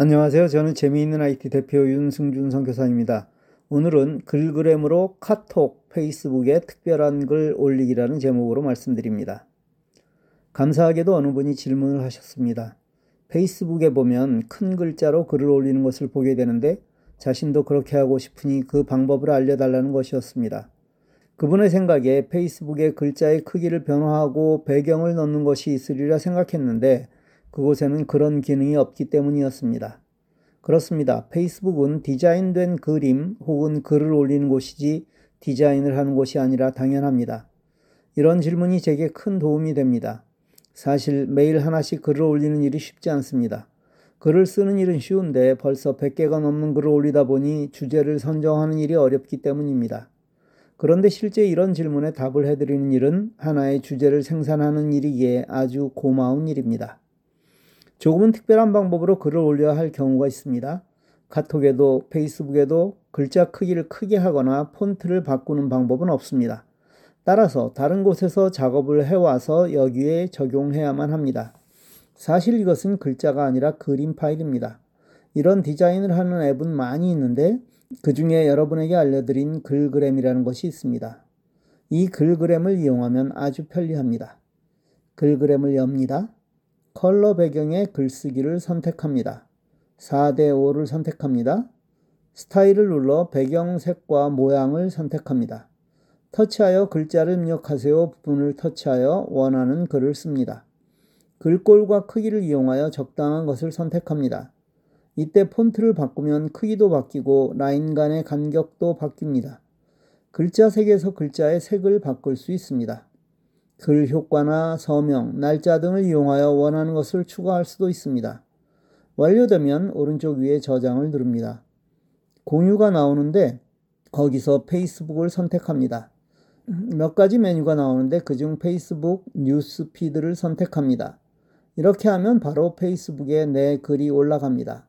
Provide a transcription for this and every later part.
안녕하세요. 저는 재미있는 IT 대표 윤승준 선교사입니다. 오늘은 글그램으로 카톡, 페이스북에 특별한 글 올리기라는 제목으로 말씀드립니다. 감사하게도 어느 분이 질문을 하셨습니다. 페이스북에 보면 큰 글자로 글을 올리는 것을 보게 되는데 자신도 그렇게 하고 싶으니 그 방법을 알려달라는 것이었습니다. 그분의 생각에 페이스북에 글자의 크기를 변화하고 배경을 넣는 것이 있으리라 생각했는데 그곳에는 그런 기능이 없기 때문이었습니다. 그렇습니다. 페이스북은 디자인된 그림 혹은 글을 올리는 곳이지 디자인을 하는 곳이 아니라 당연합니다. 이런 질문이 제게 큰 도움이 됩니다. 사실 매일 하나씩 글을 올리는 일이 쉽지 않습니다. 글을 쓰는 일은 쉬운데 벌써 100개가 넘는 글을 올리다 보니 주제를 선정하는 일이 어렵기 때문입니다. 그런데 실제 이런 질문에 답을 해드리는 일은 하나의 주제를 생산하는 일이기에 아주 고마운 일입니다. 조금은 특별한 방법으로 글을 올려야 할 경우가 있습니다. 카톡에도 페이스북에도 글자 크기를 크게 하거나 폰트를 바꾸는 방법은 없습니다. 따라서 다른 곳에서 작업을 해와서 여기에 적용해야만 합니다. 사실 이것은 글자가 아니라 그림 파일입니다. 이런 디자인을 하는 앱은 많이 있는데 그 중에 여러분에게 알려드린 글그램이라는 것이 있습니다. 이 글그램을 이용하면 아주 편리합니다. 글그램을 엽니다. 컬러 배경의 글쓰기를 선택합니다. 4대5를 선택합니다. 스타일을 눌러 배경 색과 모양을 선택합니다. 터치하여 글자를 입력하세요 부분을 터치하여 원하는 글을 씁니다. 글꼴과 크기를 이용하여 적당한 것을 선택합니다. 이때 폰트를 바꾸면 크기도 바뀌고 라인 간의 간격도 바뀝니다. 글자 색에서 글자의 색을 바꿀 수 있습니다. 글 효과나 서명, 날짜 등을 이용하여 원하는 것을 추가할 수도 있습니다. 완료되면 오른쪽 위에 저장을 누릅니다. 공유가 나오는데 거기서 페이스북을 선택합니다. 몇 가지 메뉴가 나오는데 그중 페이스북 뉴스 피드를 선택합니다. 이렇게 하면 바로 페이스북에 내 글이 올라갑니다.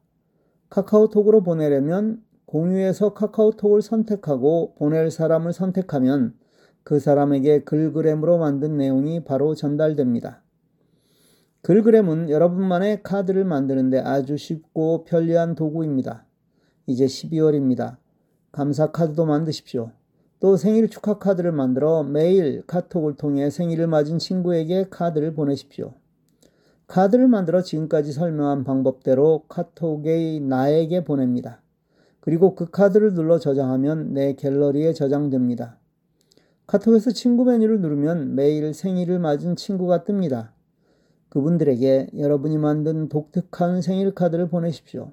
카카오톡으로 보내려면 공유에서 카카오톡을 선택하고 보낼 사람을 선택하면 그 사람에게 글그램으로 만든 내용이 바로 전달됩니다. 글그램은 여러분만의 카드를 만드는데 아주 쉽고 편리한 도구입니다. 이제 12월입니다. 감사 카드도 만드십시오. 또 생일 축하 카드를 만들어 매일 카톡을 통해 생일을 맞은 친구에게 카드를 보내십시오. 카드를 만들어 지금까지 설명한 방법대로 카톡의 나에게 보냅니다. 그리고 그 카드를 눌러 저장하면 내 갤러리에 저장됩니다. 카톡에서 친구 메뉴를 누르면 매일 생일을 맞은 친구가 뜹니다. 그분들에게 여러분이 만든 독특한 생일 카드를 보내십시오.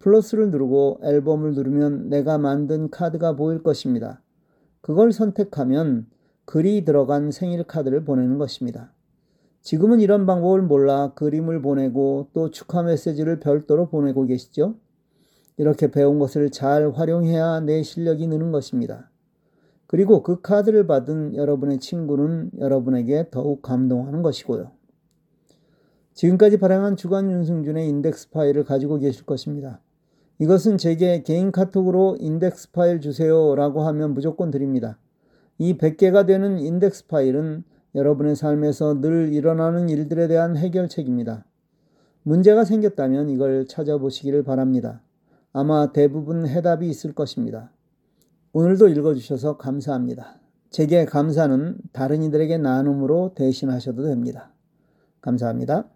플러스를 누르고 앨범을 누르면 내가 만든 카드가 보일 것입니다. 그걸 선택하면 글이 들어간 생일 카드를 보내는 것입니다. 지금은 이런 방법을 몰라 그림을 보내고 또 축하 메시지를 별도로 보내고 계시죠? 이렇게 배운 것을 잘 활용해야 내 실력이 느는 것입니다. 그리고 그 카드를 받은 여러분의 친구는 여러분에게 더욱 감동하는 것이고요. 지금까지 발행한 주간 윤승준의 인덱스 파일을 가지고 계실 것입니다. 이것은 제게 개인 카톡으로 인덱스 파일 주세요 라고 하면 무조건 드립니다. 이 100개가 되는 인덱스 파일은 여러분의 삶에서 늘 일어나는 일들에 대한 해결책입니다. 문제가 생겼다면 이걸 찾아보시기를 바랍니다. 아마 대부분 해답이 있을 것입니다. 오늘도 읽어주셔서 감사합니다. 제게 감사는 다른 이들에게 나눔으로 대신하셔도 됩니다. 감사합니다.